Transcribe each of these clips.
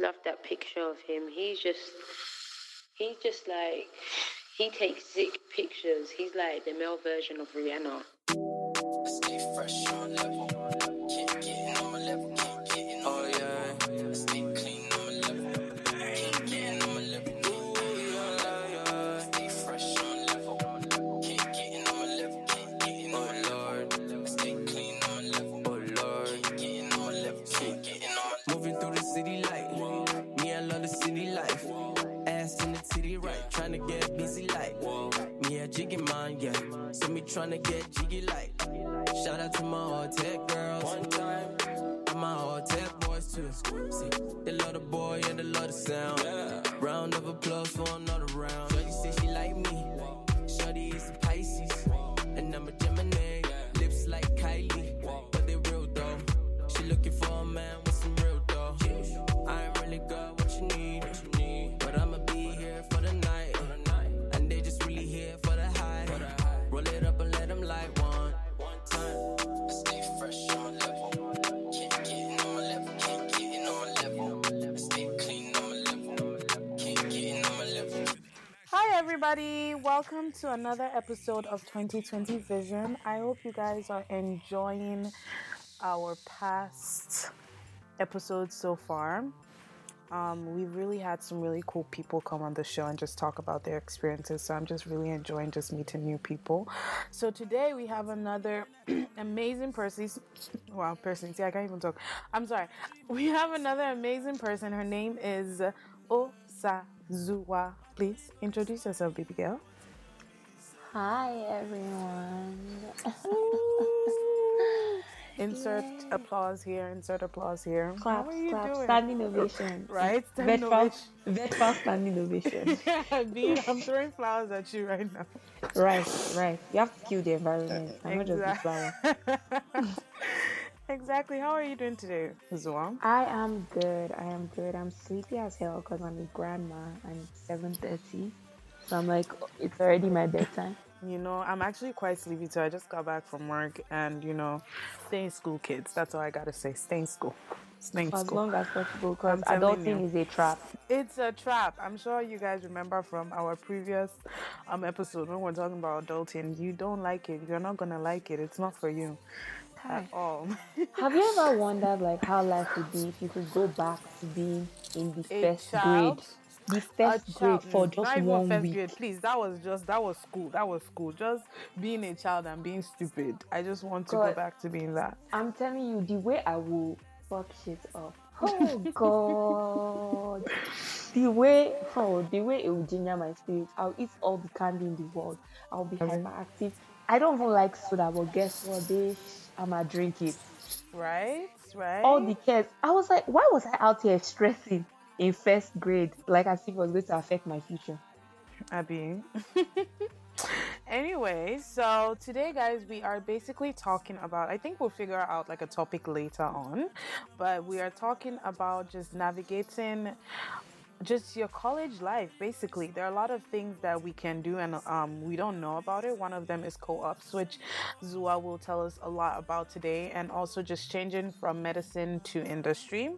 love that picture of him. He's just, he's just like, he takes sick pictures. He's like the male version of Rihanna. A jiggy yeah. So me tryna get jiggy like. Shout out to my old tech girls. One time. And my old tech boys too. See, they love the boy and they love the sound. Round of applause for another round. Shorty say she like me. Shorty is a Pisces. To another episode of 2020 Vision. I hope you guys are enjoying our past episodes so far. Um, we've really had some really cool people come on the show and just talk about their experiences. So I'm just really enjoying just meeting new people. So today we have another amazing person. Wow, person. See, I can't even talk. I'm sorry. We have another amazing person. Her name is Osazuwa. Please introduce yourself, baby girl. Hi everyone. Insert applause here. Insert applause here. Clap, How are you clap, doing? standing ovation. Right? Standing Vetfall, standing ovation. Yeah, I'm throwing flowers at you right now. right, right. You have to kill the environment. I'm not just the flower. exactly. How are you doing today, Zua? I am good. I am good. I'm sleepy as hell because I'm a grandma and it's 7.30. So I'm like, it's already my bedtime. You know, I'm actually quite sleepy too. I just got back from work and, you know, stay in school, kids. That's all I gotta say. Stay in school. Stay in as school. long as possible because adulting you. is a trap. It's a trap. I'm sure you guys remember from our previous um episode when we're talking about adulting. You don't like it. You're not gonna like it. It's not for you at all. Have you ever wondered like how life would be if you could go back to being in the A first child? grade? The A first grade for mm, just not even one first week. grade. Please, that was just that was school. That was school. Just being a child and being stupid. I just want to go back to being that. I'm telling you, the way I will fuck shit up. Oh God! the way, oh, the way it will ginger my spirit. I'll eat all the candy in the world. I'll be hyperactive. I don't even like soda, but guess what, bitch? I'ma drink it. Right? Right. All the cares. I was like, why was I out here stressing in first grade, like as if it was going to affect my future? Abby. anyway, so today, guys, we are basically talking about. I think we'll figure out like a topic later on, but we are talking about just navigating just your college life basically there are a lot of things that we can do and um, we don't know about it one of them is co-ops which zua will tell us a lot about today and also just changing from medicine to industry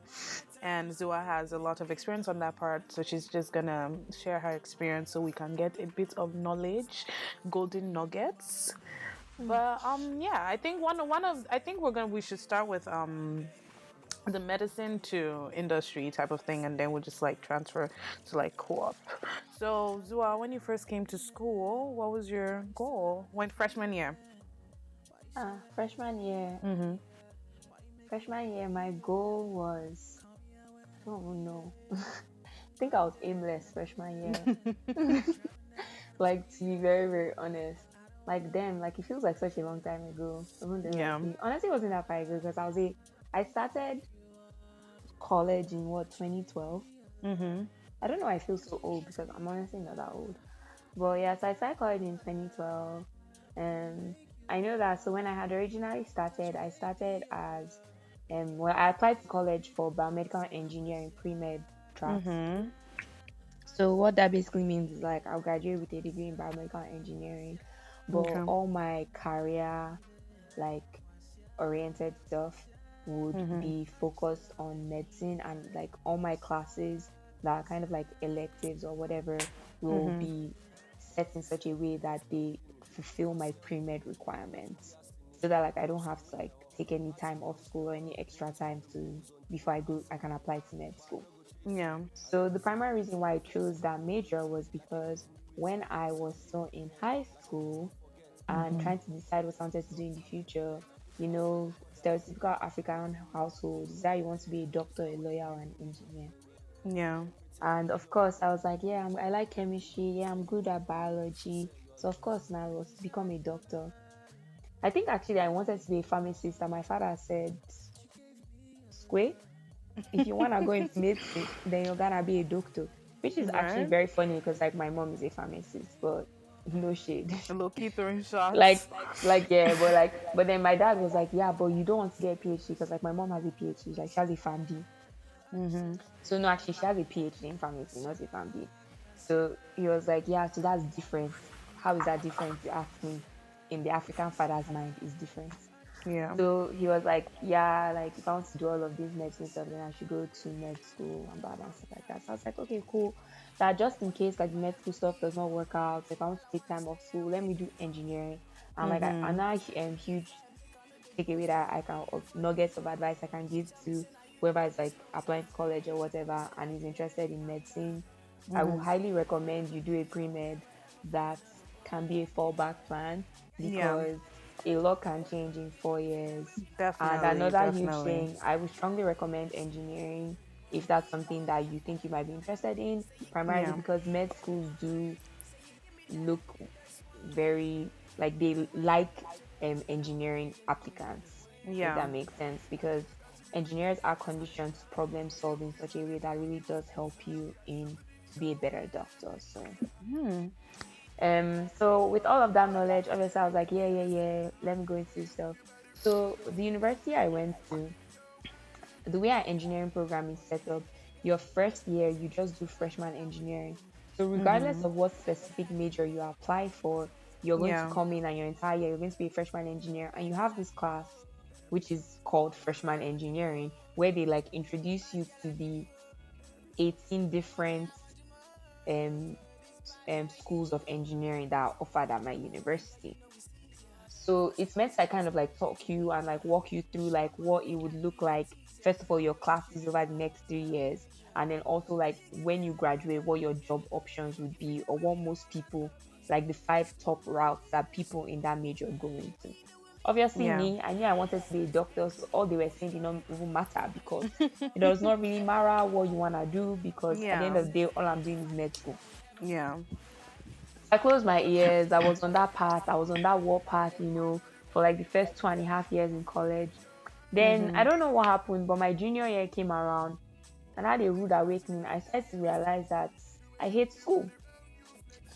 and zua has a lot of experience on that part so she's just gonna share her experience so we can get a bit of knowledge golden nuggets but um yeah i think one one of i think we're gonna we should start with um the medicine to industry type of thing and then we'll just like transfer to like co-op so zua when you first came to school what was your goal when freshman year Ah, freshman year. mm-hmm. Freshman year, my goal was. Even know. I think I was aimless freshman year. like to be very very honest like damn like it feels like such a long time ago Yeah. like, honestly it wasn't that far ago because i was a i started college in what 2012 Mm-hmm. i don't know why i feel so old because i'm honestly not that old but yeah so i started college in 2012 and i know that so when i had originally started i started as um well i applied to college for biomedical engineering pre-med track Mm-hmm. so what that basically means is like I'll graduate with a degree in biomedical engineering, but Okay. all my career like oriented stuff would Mhm. be focused on medicine and like all my classes that are kind of like electives or whatever will Mhm. be set in such a way that they fulfill my pre-med requirements so that like I don't have to like take any time off school or any extra time to before I go I can apply to med school. Yeah. So the primary reason why I chose that major was because when I was still in high school and Mhm. trying to decide what I wanted to do in the future, you know, stereotypical African household is that you want to be a doctor, a lawyer, or an engineer. Yeah. And of course, I was like, yeah, I'm, I like chemistry. Yeah, I'm good at biology. So of course, now I was to become a doctor. I think actually I wanted to be a pharmacist, and my father said, "Square, if you wanna go into medicine, then you're gonna be a doctor." Which is actually very funny because like my mom is a pharmacist, but no shade. A low key throwing shots. like, like yeah, but like, but then my dad was like, yeah, but you don't want to get a PhD because like my mom has a PhD, like she has a PharmD. hmm So no, actually, she has a PhD in pharmacy, not a PharmD. So he was like, yeah, so that's different. How is that different? You asked me. In the African father's mind, is different. Yeah. So he was like, yeah, like if I want to do all of these medicine stuff, then I should go to med school and blah blah stuff like that. So I was like, okay, cool. That just in case like the med school stuff does not work out, if I want to take time off school, let me do engineering. And like Mhm. I, another um, huge takeaway that I can of nuggets of advice I can give to whoever is like applying to college or whatever and is interested in medicine, I would Mhm. highly recommend you do a pre med that can be a fallback plan Yeah. because a lot can change in four years. Definitely. And another huge thing, I would strongly recommend engineering if that's something that you think you might be interested in, primarily Yeah. because med schools do look very like they like um, engineering applicants. If Yeah. that makes sense because engineers are conditioned to problem solve in such a way that really does help you in to be a better doctor. So Hmm. Um, so with all of that knowledge, obviously I was like, yeah, yeah, yeah, let me go into stuff. So the university I went to, the way our engineering program is set up, your first year you just do freshman engineering. So regardless of what specific major you apply for, you're going Yeah. to come in and your entire year you're going to be a freshman engineer, and you have this class which is called freshman engineering, where they like introduce you to the 18 different um, um, schools of engineering that are offered at my university. So it's meant to kind of like talk you and like walk you through like what it would look like. First of all, your classes over the next three years, and then also like when you graduate, what your job options would be, or what most people like the five top routes that people in that major go into. Obviously, Yeah. me, I knew I wanted to be a doctor, so all they were saying did not even matter because it does not really matter what you want to do because at the end of the day, all I'm doing is med school. Yeah. I closed my ears. I was on that path. I was on that war path, you know, for like the first two and a half years in college. Then Mm-hmm. I don't know what happened, but my junior year came around and I had a rude awakening. I started to realize that I hate school.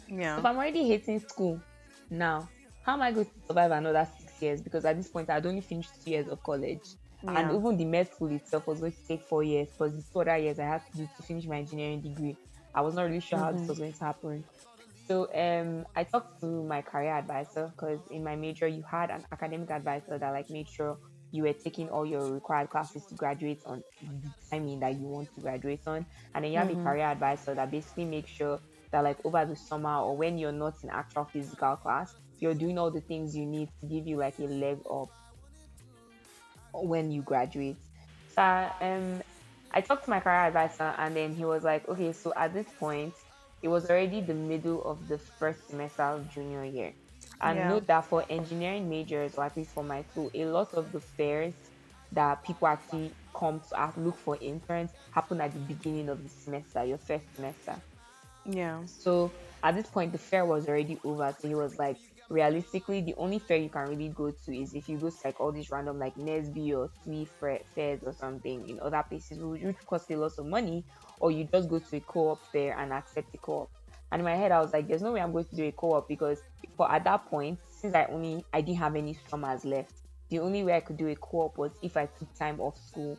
Yeah. If I'm already hating school now, how am I going to survive another six years? Because at this point, I'd only finished two years of college. And even the med school itself was going to take four years plus the two other years I had to do to finish my engineering degree. I was not really sure how this was going to happen. So um, I talked to my career advisor because in my major you had an academic advisor that like made sure you were taking all your required classes to graduate on the timing that you want to graduate on, and then you have a career advisor that basically makes sure that like over the summer or when you're not in actual physical class, you're doing all the things you need to give you like a leg up when you graduate. So um, I talked to my career advisor, and then he was like, okay, so at this point, it was already the middle of the first semester of junior year. And Yeah. note that for engineering majors, or at least for my school, a lot of the fairs that people actually come to look for interns happen at the beginning of the semester, your first semester. Yeah. So at this point, the fair was already over. So he was like, realistically, the only fair you can really go to is if you go to like all these random like NSBE or fair- fairs or something in other places, which cost a lot of money, or you just go to a co-op fair and accept the co-op. And in my head, I was like, there's no way I'm going to do a co-op because, but at that point, since I only I didn't have any summers left, the only way I could do a co-op was if I took time off school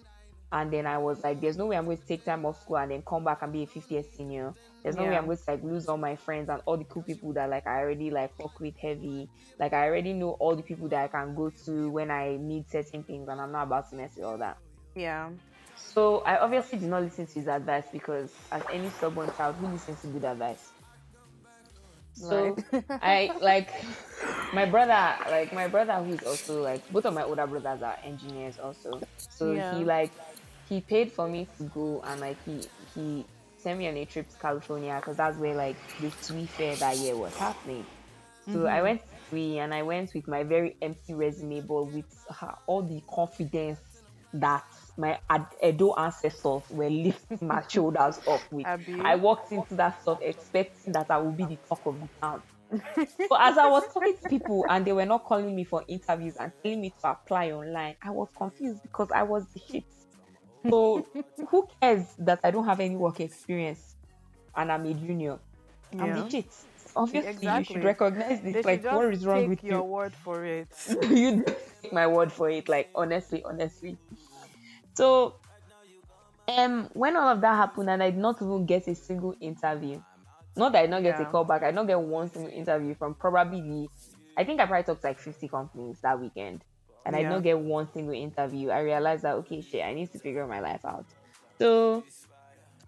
and then I was like, there's no way I'm going to take time off school and then come back and be a 50 year senior. There's no way I'm going to like lose all my friends and all the cool people that like I already like fuck with heavy. Like I already know all the people that I can go to when I need certain things and I'm not about to mess with all that. Yeah. So I obviously did not listen to his advice because as any stubborn child who listens to good advice. So Right. I like my brother, like my brother who is also like both of my older brothers are engineers also. So Yeah. he like he paid for me to go and like he he sent me on a trip to California because that's where like the TWI fair that year was happening. So I went to TWI and I went with my very empty resume, but with uh, all the confidence that my Ad- Edo ancestors were lifting my shoulders up with. Abi. I walked into that stuff expecting that I would be the talk of the town. so as I was talking to people and they were not calling me for interviews and telling me to apply online, I was confused because I was the shit. So who cares that I don't have any work experience and I'm a junior? I'm Yeah. the shit. Obviously, you should recognize this. They like, what is wrong with your you? word for it. you take my word for it. Like honestly, honestly. So, um, when all of that happened, and I did not even get a single interview. Not that I did not get Yeah. a call back. I did not get one single interview from probably the. I think I probably talked to like 50 companies that weekend, and I did Yeah. not get one single interview. I realized that okay, shit, I need to figure my life out. So,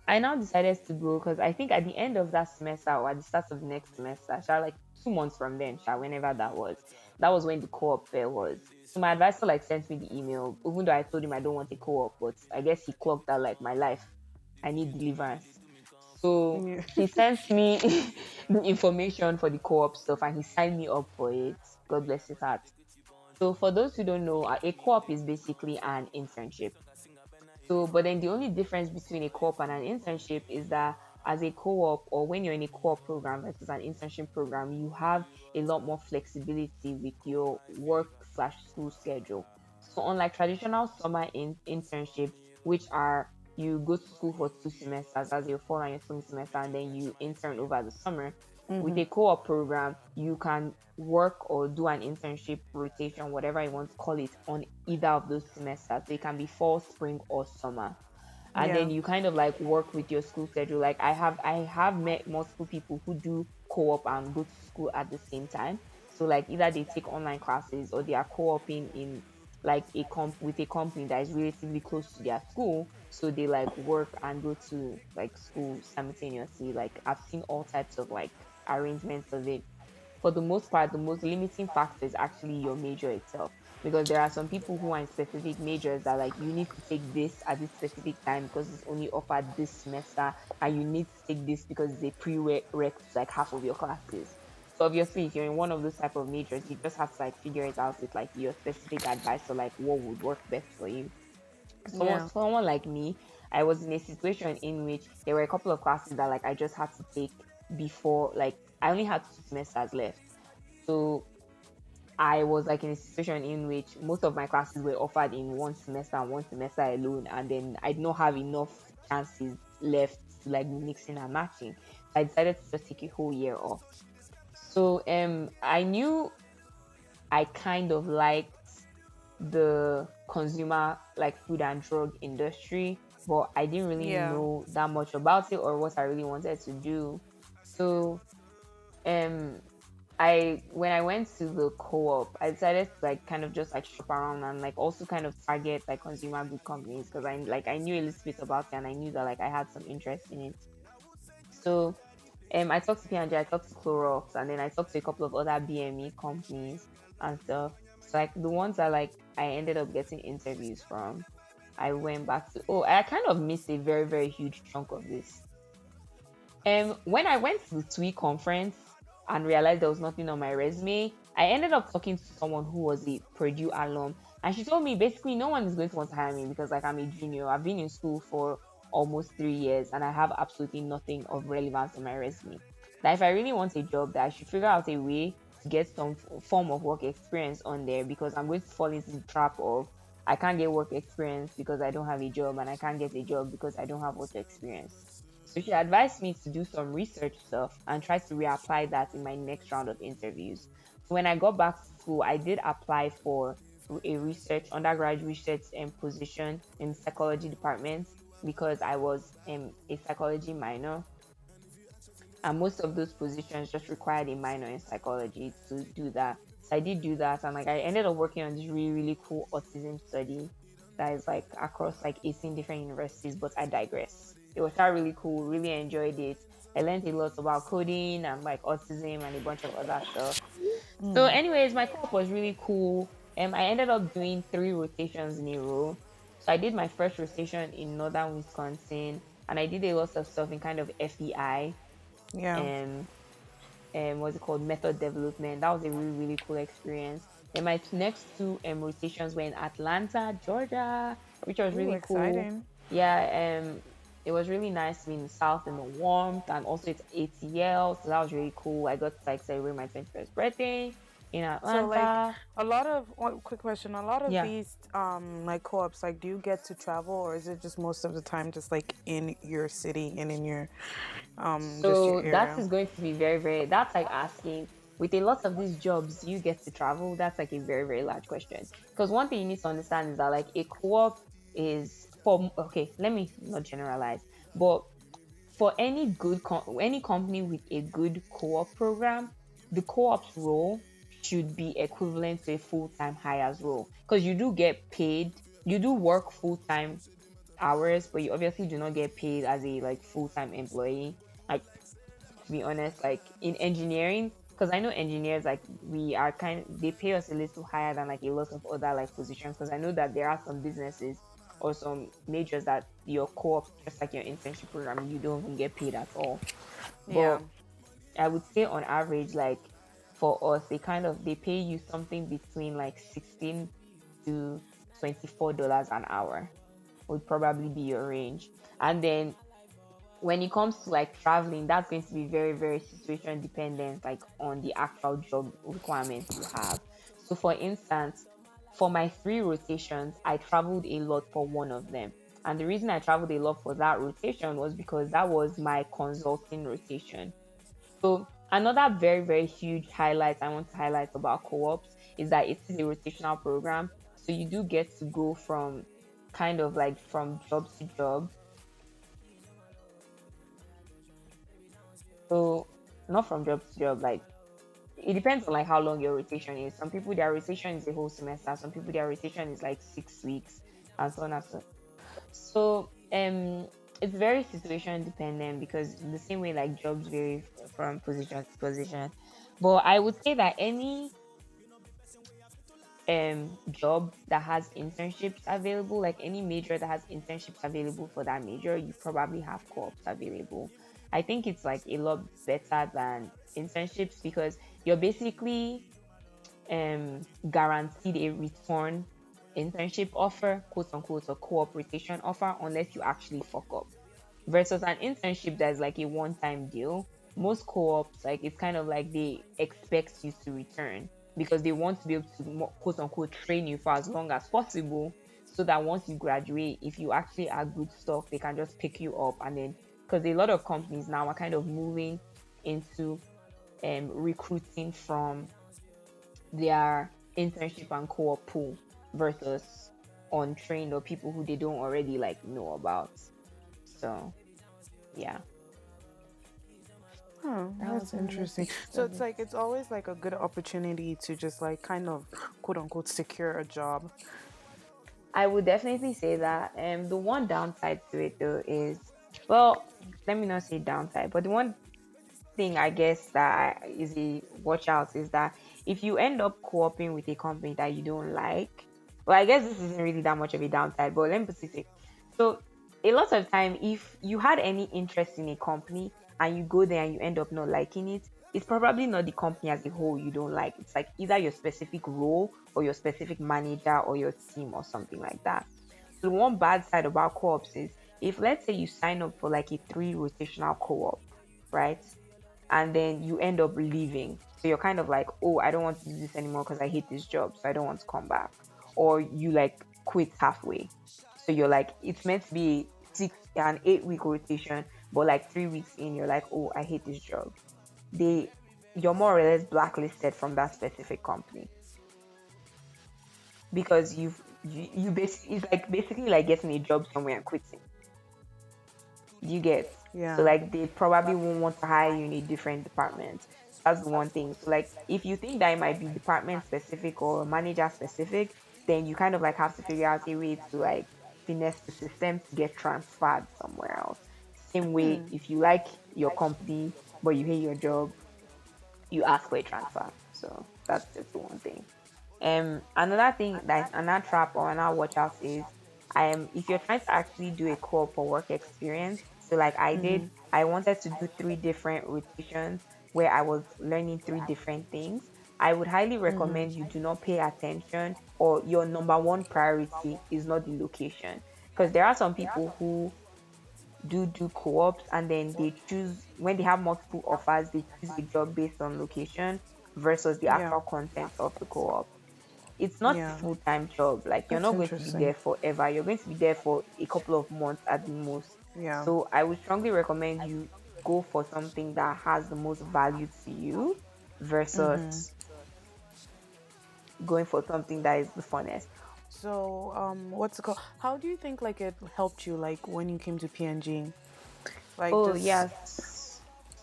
I now decided to go because I think at the end of that semester or at the start of the next semester, shall like two months from then, shall whenever that was, that was when the co-op fair was. So my advisor like sent me the email, even though I told him I don't want a co-op, but I guess he clocked that like my life, I need deliverance. So Yeah. he sent me the information for the co-op stuff and he signed me up for it. God bless his heart. So for those who don't know, a co-op is basically an internship. So, but then the only difference between a co-op and an internship is that as a co-op or when you're in a co-op program versus an internship program, you have a lot more flexibility with your work slash school schedule. So unlike traditional summer in which are you go to school for two semesters as your fall and your spring semester, and then you intern over the summer. With mm-hmm. a co-op program, you can work or do an internship rotation, whatever you want to call it, on either of those semesters. So it can be fall, spring, or summer. And Yeah. then you kind of like work with your school schedule. Like I have I have met multiple people who do co-op and go to school at the same time. So like either they take online classes or they are co-oping in like a comp with a company that is relatively close to their school. So they like work and go to like school simultaneously. Like I've seen all types of like arrangements of it. For the most part, the most limiting factor is actually your major itself. Because there are some people who are in specific majors that like you need to take this at this specific time because it's only offered this semester and you need to take this because it's a prereq to like half of your classes. So obviously, if you're in one of those type of majors, you just have to like figure it out with like your specific advice or like what would work best for you. Someone, Yeah. someone like me, I was in a situation in which there were a couple of classes that like I just had to take before like I only had two semesters left. So I was like in a situation in which most of my classes were offered in one semester and one semester alone, and then I did not have enough chances left to like mixing and matching. I decided to just take a whole year off. So um I knew I kind of liked the consumer like food and drug industry, but I didn't really Yeah. know that much about it or what I really wanted to do. So um I when I went to the co-op, I decided to like kind of just like shop around and like also kind of target like consumer good companies because I like I knew a little bit about it and I knew that like I had some interest in it. So um I talked to P&G, I talked to Clorox, and then I talked to a couple of other BME companies and stuff. So like the ones that like I ended up getting interviews from, I went back to oh I kind of missed a very very huge chunk of this. Um, when I went to the TWI conference and realized there was nothing on my resume, I ended up talking to someone who was a Purdue alum, and she told me basically no one is going to want to hire me because like I'm a junior. I've been in school for almost three years, and I have absolutely nothing of relevance on my resume. That if I really want a job, that I should figure out a way to get some form of work experience on there because I'm going to fall into the trap of I can't get work experience because I don't have a job, and I can't get a job because I don't have work experience. So she advised me to do some research stuff and try to reapply that in my next round of interviews. So when I got back to school, I did apply for a research undergraduate research um, position in psychology department because I was um, a psychology minor. And most of those positions just required a minor in psychology to do that. So I did do that, and like I ended up working on this really really cool autism study that is like across like 18 different universities. But I digress. It was really cool. Really enjoyed it. I learned a lot about coding and like autism and a bunch of other stuff. Mm. So, anyways, my co was really cool. Um, I ended up doing three rotations in a row. So I did my first rotation in northern Wisconsin, and I did a lot of stuff in kind of FEI. Yeah. And um, what's it called? Method development. That was a really really cool experience. And my next two um, rotations were in Atlanta, Georgia, which was really Ooh, cool. Yeah. Um, it was really nice to be in the south in the warmth, and also it's ATL, so that was really cool. I got to like celebrate my 21st birthday in Atlanta. So like a lot of one quick question, a lot of yeah. these um like co-ops, like do you get to travel or is it just most of the time just like in your city and in your um so your that is going to be very very that's like asking with a lot of these jobs you get to travel. That's like a very very large question. Because one thing you need to understand is that like a co-op is for okay let me not generalize but for any good com- any company with a good co-op program the co-op's role should be equivalent to a full-time hires role. Because you do get paid you do work full-time hours but you obviously do not get paid as a like full-time employee. Like to be honest like in engineering because i know engineers like we are kind they pay us a little higher than like a lot of other like positions because i know that there are some businesses or some majors that your co-op just like your internship program you don't even get paid at all but yeah. i would say on average like for us they kind of they pay you something between like 16 to 24 dollars an hour would probably be your range and then when it comes to like traveling that's going to be very very situation dependent like on the actual job requirements you have so for instance for my three rotations i traveled a lot for one of them and the reason i traveled a lot for that rotation was because that was my consulting rotation so Another very, very huge highlight I want to highlight about co ops is that it is a rotational program. So you do get to go from kind of like from job to job. So, not from job to job, like it depends on like how long your rotation is. Some people their rotation is a whole semester, some people their rotation is like six weeks, and so on and so. So um it's very situation dependent because the same way like jobs vary from position to position. But I would say that any um job that has internships available, like any major that has internships available for that major, you probably have co-ops available. I think it's like a lot better than internships because you're basically um guaranteed a return internship offer, quote unquote, or cooperation offer unless you actually fuck up. Versus an internship that's like a one time deal. Most co ops, like, it's kind of like they expect you to return because they want to be able to, quote unquote, train you for as long as possible so that once you graduate, if you actually are good stuff, they can just pick you up and then because a lot of companies now are kind of moving into um, recruiting from their internship and co-op pool versus untrained or people who they don't already like know about. So, yeah. Oh, that's interesting. So it's like it's always like a good opportunity to just like kind of quote unquote secure a job. I would definitely say that. Um, the one downside to it though is, well, let me not say downside, but the one thing I guess that is a watch out is that if you end up co-oping with a company that you don't like, well, I guess this isn't really that much of a downside, but let me put it. So a lot of time, if you had any interest in a company and you go there and you end up not liking it, it's probably not the company as a whole you don't like. It's like either your specific role or your specific manager or your team or something like that. So one bad side about co-ops is if let's say you sign up for like a three rotational co-op, right? And then you end up leaving. So you're kind of like, oh, I don't want to do this anymore because I hate this job, so I don't want to come back. Or you like quit halfway. So you're like, it's meant to be six and eight week rotation, but like three weeks in, you're like, oh, I hate this job. They, you're more or less blacklisted from that specific company. because you've you, you basically it's like basically like getting a job somewhere and quitting. You get Yeah. so like they probably won't want to hire you in a different department. That's the one thing. So like if you think that it might be department specific or manager specific, then you kind of like have to figure out a way to like finesse the system to get transferred somewhere else. Same way if you like your company but you hate your job, you ask for a transfer. So that's just the one thing. Um, another thing that another trap or another watch out is, um, if you're trying to actually do a co-op or work experience, so like I did, I wanted to do three different rotations where I was learning three different things. I would highly recommend you do not pay attention or your number one priority is not the location because there are some people who do do co-ops and then they choose when they have multiple offers they choose the job based on location versus the Yeah. actual content of the co-op it's not Yeah. a full-time job like you're That's not going to be there forever you're going to be there for a couple of months at the most Yeah. so i would strongly recommend you go for something that has the most value to you versus Mm-hmm. going for something that is the funnest So, um, what's it called? How do you think like it helped you like when you came to P&G? Like, oh just- yes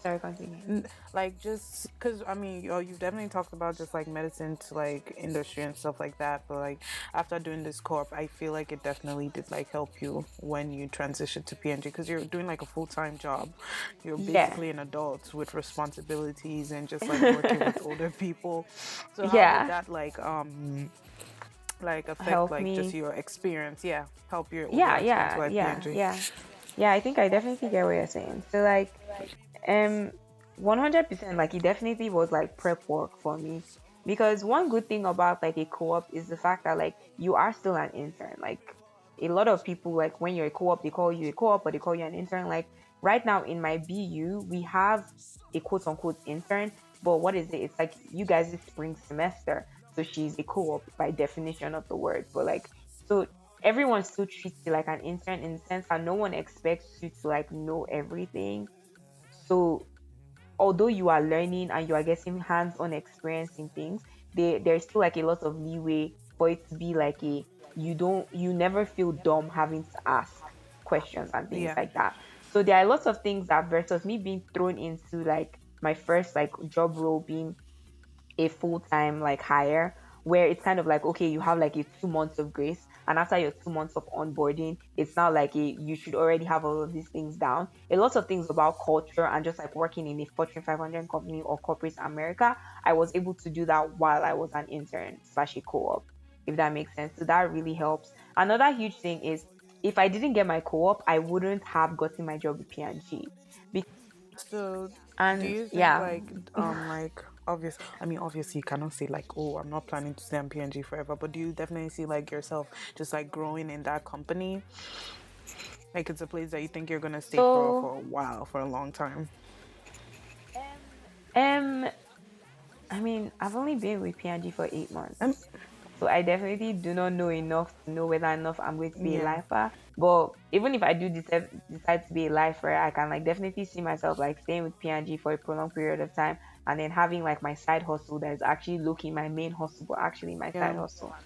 sorry continue like just because I mean, you you've definitely talked about just like medicine to like industry and stuff like that. But like after doing this corp, I feel like it definitely did like help you when you transitioned to P&G because you're doing like a full time job. You're Yeah. basically an adult with responsibilities and just like working with older people. So how Yeah. did that like um like affect Help like just your experience? Yeah, help your yeah yeah yeah P&G. yeah yeah i think i definitely get what you're saying so like um 100% like it definitely was like prep work for me. Because one good thing about like a co-op is the fact that like you are still an intern. Like a lot of people like when you're a co-op they call you a co-op or they call you an intern. Like right now in my bu we have a quote-unquote intern but what is it? It's like you guys spring semester. So she's a co-op by definition of the word. But like so everyone still treats you like an intern in the sense that no one expects you to like know everything so although you are learning and you are getting hands-on experience in things there there's still like a lot of leeway for it to be like a you don't you never feel dumb having to ask questions and things Yeah. like that so there are lots of things that versus me being thrown into like my first like job role being a full-time like hire where it's kind of like okay you have like a two months of grace and after your two months of onboarding it's now like a you should already have all of these things down. A lot of things about culture and just like working in a fortune 500 company or corporate america i was able to do that while i was an intern slash a co-op if that makes sense. So that really helps. Another huge thing is if i didn't get my co-op i wouldn't have gotten my job with P&G So and do you think yeah. like um like obvious I mean obviously you cannot say like oh I'm not planning to stay in P&G forever but do you definitely see like yourself just like growing in that company? Like it's a place that you think you're gonna stay for, So- for a while for a long time. Um, I mean, I've only been with P&G for eight months, Um, so I definitely do not know enough to know whether enough I'm going to be a lifer. But even if I do decide, decide to be a lifer, I can like definitely see myself like staying with P&G for a prolonged period of time, and then having like my side hustle that is actually looking my main hustle, but actually my Yeah. side hustle.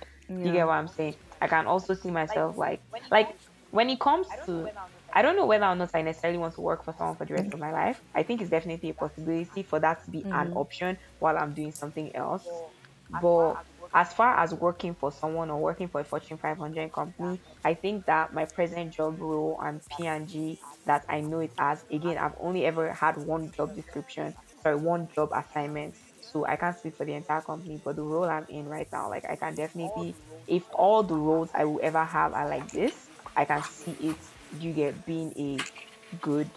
You get what I'm saying? I can also see myself like like when it comes to I don't know whether or not I necessarily want to work for someone for the rest of my life. I think it's definitely a possibility for that to be an mm. option while I'm doing something else. But as far as working for someone or working for a Fortune 500 company, I think that my present job role and P&G that I know it as, again, I've only ever had one job description, sorry, one job assignment. So I can't speak for the entire company, but the role I'm in right now, like I can definitely, if all the roles I will ever have are like this, I can see it. You get being a good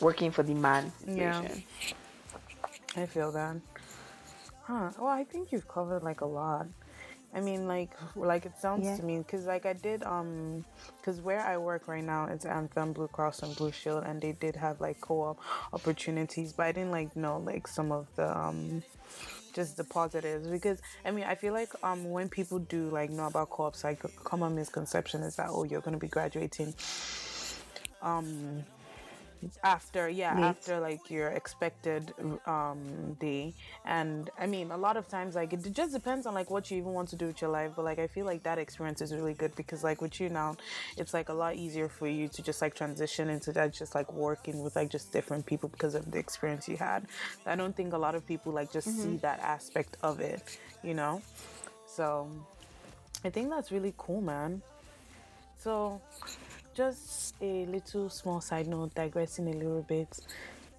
working for the man Yeah. situation. I feel that. Huh. Well, I think you've covered like a lot. I mean, like, like it sounds Yeah. to me because, like, I did, um, because where I work right now, it's Anthem, Blue Cross, and Blue Shield, and they did have like co-op opportunities, but I didn't like know like some of the, um, just the positives because I mean I feel like um when people do like know about co-ops, like a common misconception is that oh you're gonna be graduating, um, after yeah Late. after like your expected um day. And i mean a lot of times like it just depends on like what you even want to do with your life. But like i feel like that experience is really good because like with you now it's like a lot easier for you to just like transition into that just like working with like just different people because of the experience you had. I don't think a lot of people like just see that aspect of it you know? So i think that's really cool man. So just a little small side note, digressing a little bit.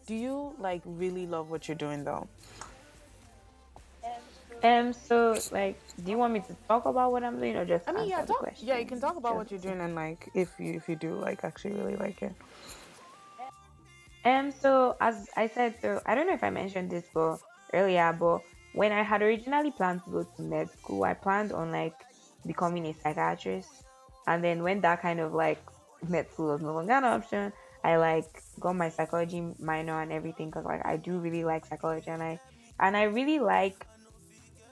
Do you like really love what you're doing though? Um. So, like, do you want me to talk about what I'm doing, or just I mean, yeah, talk, question? yeah, you can talk about what you're doing and like if you if you do like actually really like it. Um, so as I said, so I don't know if I mentioned this but earlier, but when I had originally planned to go to med school, I planned on like becoming a psychiatrist. And then when that kind of like med school was no longer an option, I like got my psychology minor and everything because like I do really like psychology and I and I really like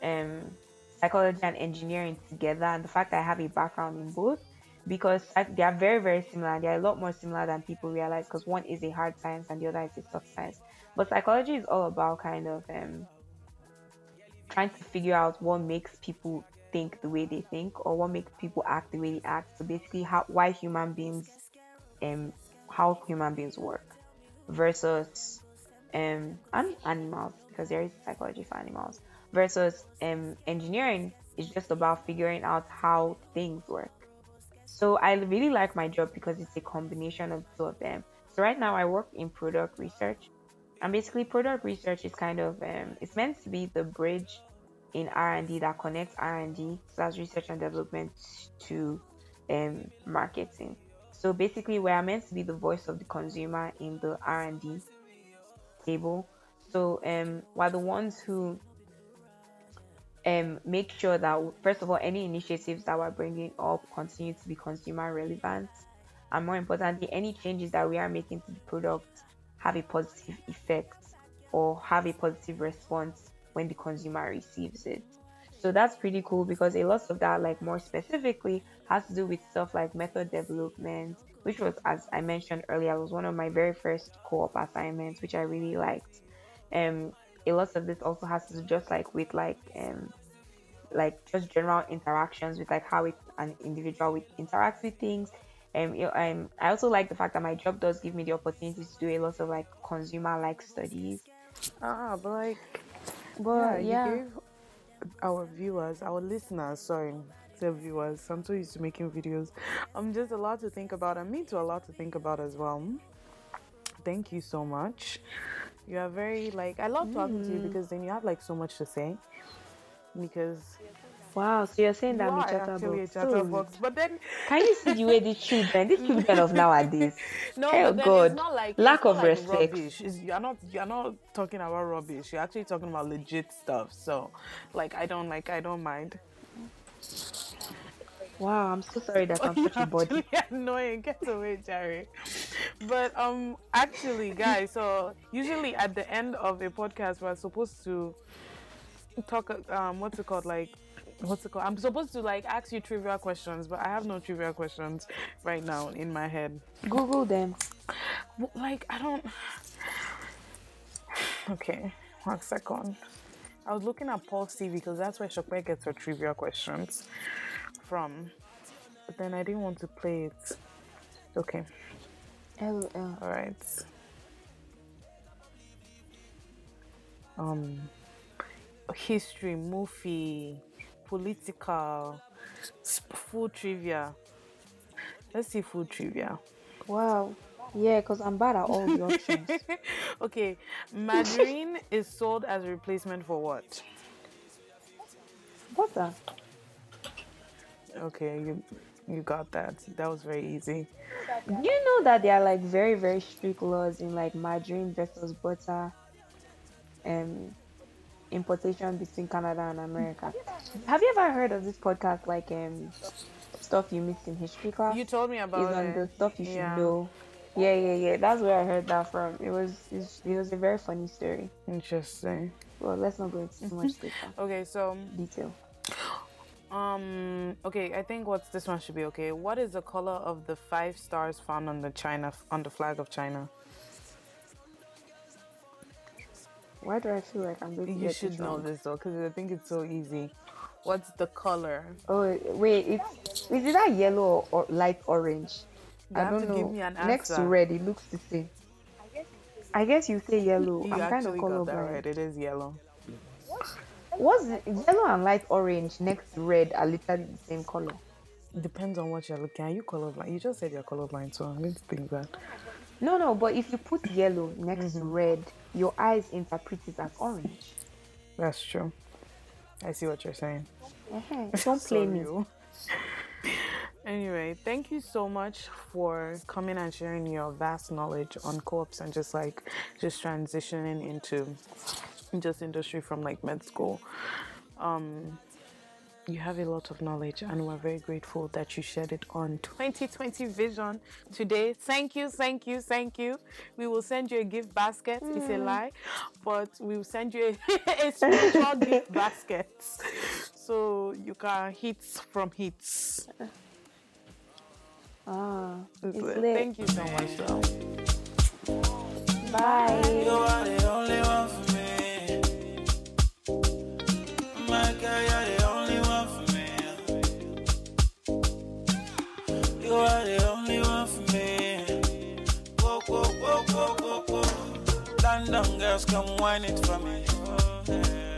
um psychology and engineering together and the fact I have a background in both because psych- they are very very similar. They are a lot more similar than people realize because one is a hard science and the other is a soft science. But psychology is all about kind of um trying to figure out what makes people think the way they think or what makes people act the way they act. So basically how why human beings um how human beings work versus um and animals because there is psychology for animals versus um engineering is just about figuring out how things work. So I really like my job because it's a combination of two of them. So right now I work in product research, and basically product research is kind of um, it's meant to be the bridge in R and D that connects R and D, so that's research and development, to um, marketing. So basically, we are meant to be the voice of the consumer in the R and D table. So um, we're the ones who um, make sure that first of all any initiatives that we're bringing up continue to be consumer relevant and more importantly any changes that we are making to the product have a positive effect or have a positive response when the consumer receives it. So that's pretty cool because a lot of that like more specifically has to do with stuff like method development which was as i mentioned earlier was one of my very first co-op assignments which i really liked. Um a lot of this also has to do just like with like um like just general interactions with like how it, an individual would interact with things. Um, um i also like the fact that my job does give me the opportunity to do a lot of like consumer like studies. Ah, but like but yeah, you gave our viewers, our listeners, sorry, the viewers. I'm so used to making videos. I'm just a lot to think about, and me too, a lot to think about as well. Thank you so much. You are very like I love talking to you mm. because then you have like so much to say. Because wow so you're saying you that I'm a actually a chatterbox chatterbox, but then can you see the way the children these children of nowadays No, Oh, God. it's not like Lack of like respect. You're not you're not talking about rubbish. You're actually talking about legit stuff. So, like, I don't like I don't mind. wow i'm so sorry that i'm such a body Actually annoying. Get away, Jerry. But um, actually, guys. So usually at the end of a podcast, we're supposed to talk. Um, what's it called? Like, what's it called? I'm supposed to like ask you trivia questions, but I have no trivia questions right now in my head. google them Like, I don't. Okay, one second. I was looking at Paul's TV because that's where Shokwe gets her trivia questions from. But then I didn't want to play it. Okay, LOL. all right. Um, history, movie, political, food trivia. Let's see food trivia. wow yeah because i'm bad at all the options Okay, margarine is sold as a replacement for what? butter Okay, you you got that. That was very easy. you know that there are like very very strict laws in like margarine versus butter um importation between canada and america have you ever heard of this podcast like um stuff you missed in history class You told me about on it. the stuff you should Yeah. know yeah yeah yeah that's where i heard that from it was it was a very funny story Interesting. well let's not go into too much detail Okay, so detail Um. Okay. I think what's this one should be okay. What is the color of the five stars found on the China on the flag of China? Why do I feel like I'm to You should know this though, because I think it's so easy. What's the color? Oh wait, it's is it that yellow or light orange? You I don't know. give me an Next to red, it looks the same. I guess you say yellow. You I'm kind of actually got that colorblind. right. It is yellow. What's the, yellow and light orange next to red are literally the same color? Depends on what you're looking at. Are you colorblind? You just said you're colorblind, so I'm going to think that. No, no, but if you put yellow next Mm-hmm. to red, your eyes interpret it as orange. That's true. I see what you're saying. Ehen, Don't play me. Anyway, thank you so much for coming and sharing your vast knowledge on co-ops and just like just transitioning into just industry from like med school. Um you have a lot of knowledge and we're very grateful that you shared it on 2020 vision today. Thank you thank you thank you. We will send you a gift basket. It's a lie but we will send you a, a spiritual gift basket. So you can hit from hits. Ah, it's So, lit. thank you so much though. Bye. You are the only one for me. Whoa, whoa, whoa, whoa, whoa, whoa. London girls, come wine it for me.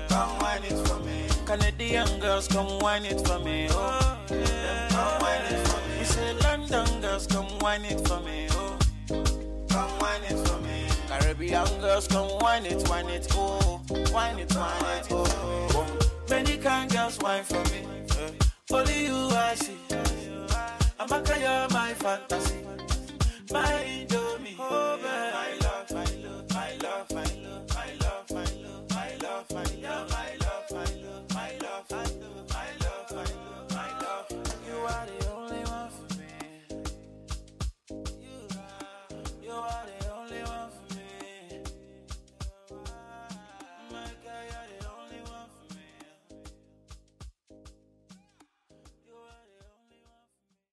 Come wine it for me. Canadian girls, come wine it for me. Oh, yeah. come wine it for me. We say London girls, come wine it for me. Oh, come wine it for me. Caribbean girls, come wine it, wine it, oh, wine it, wine it, oh. Many kind girls wine for me. Only you I see. I'm a you're my fantasy. My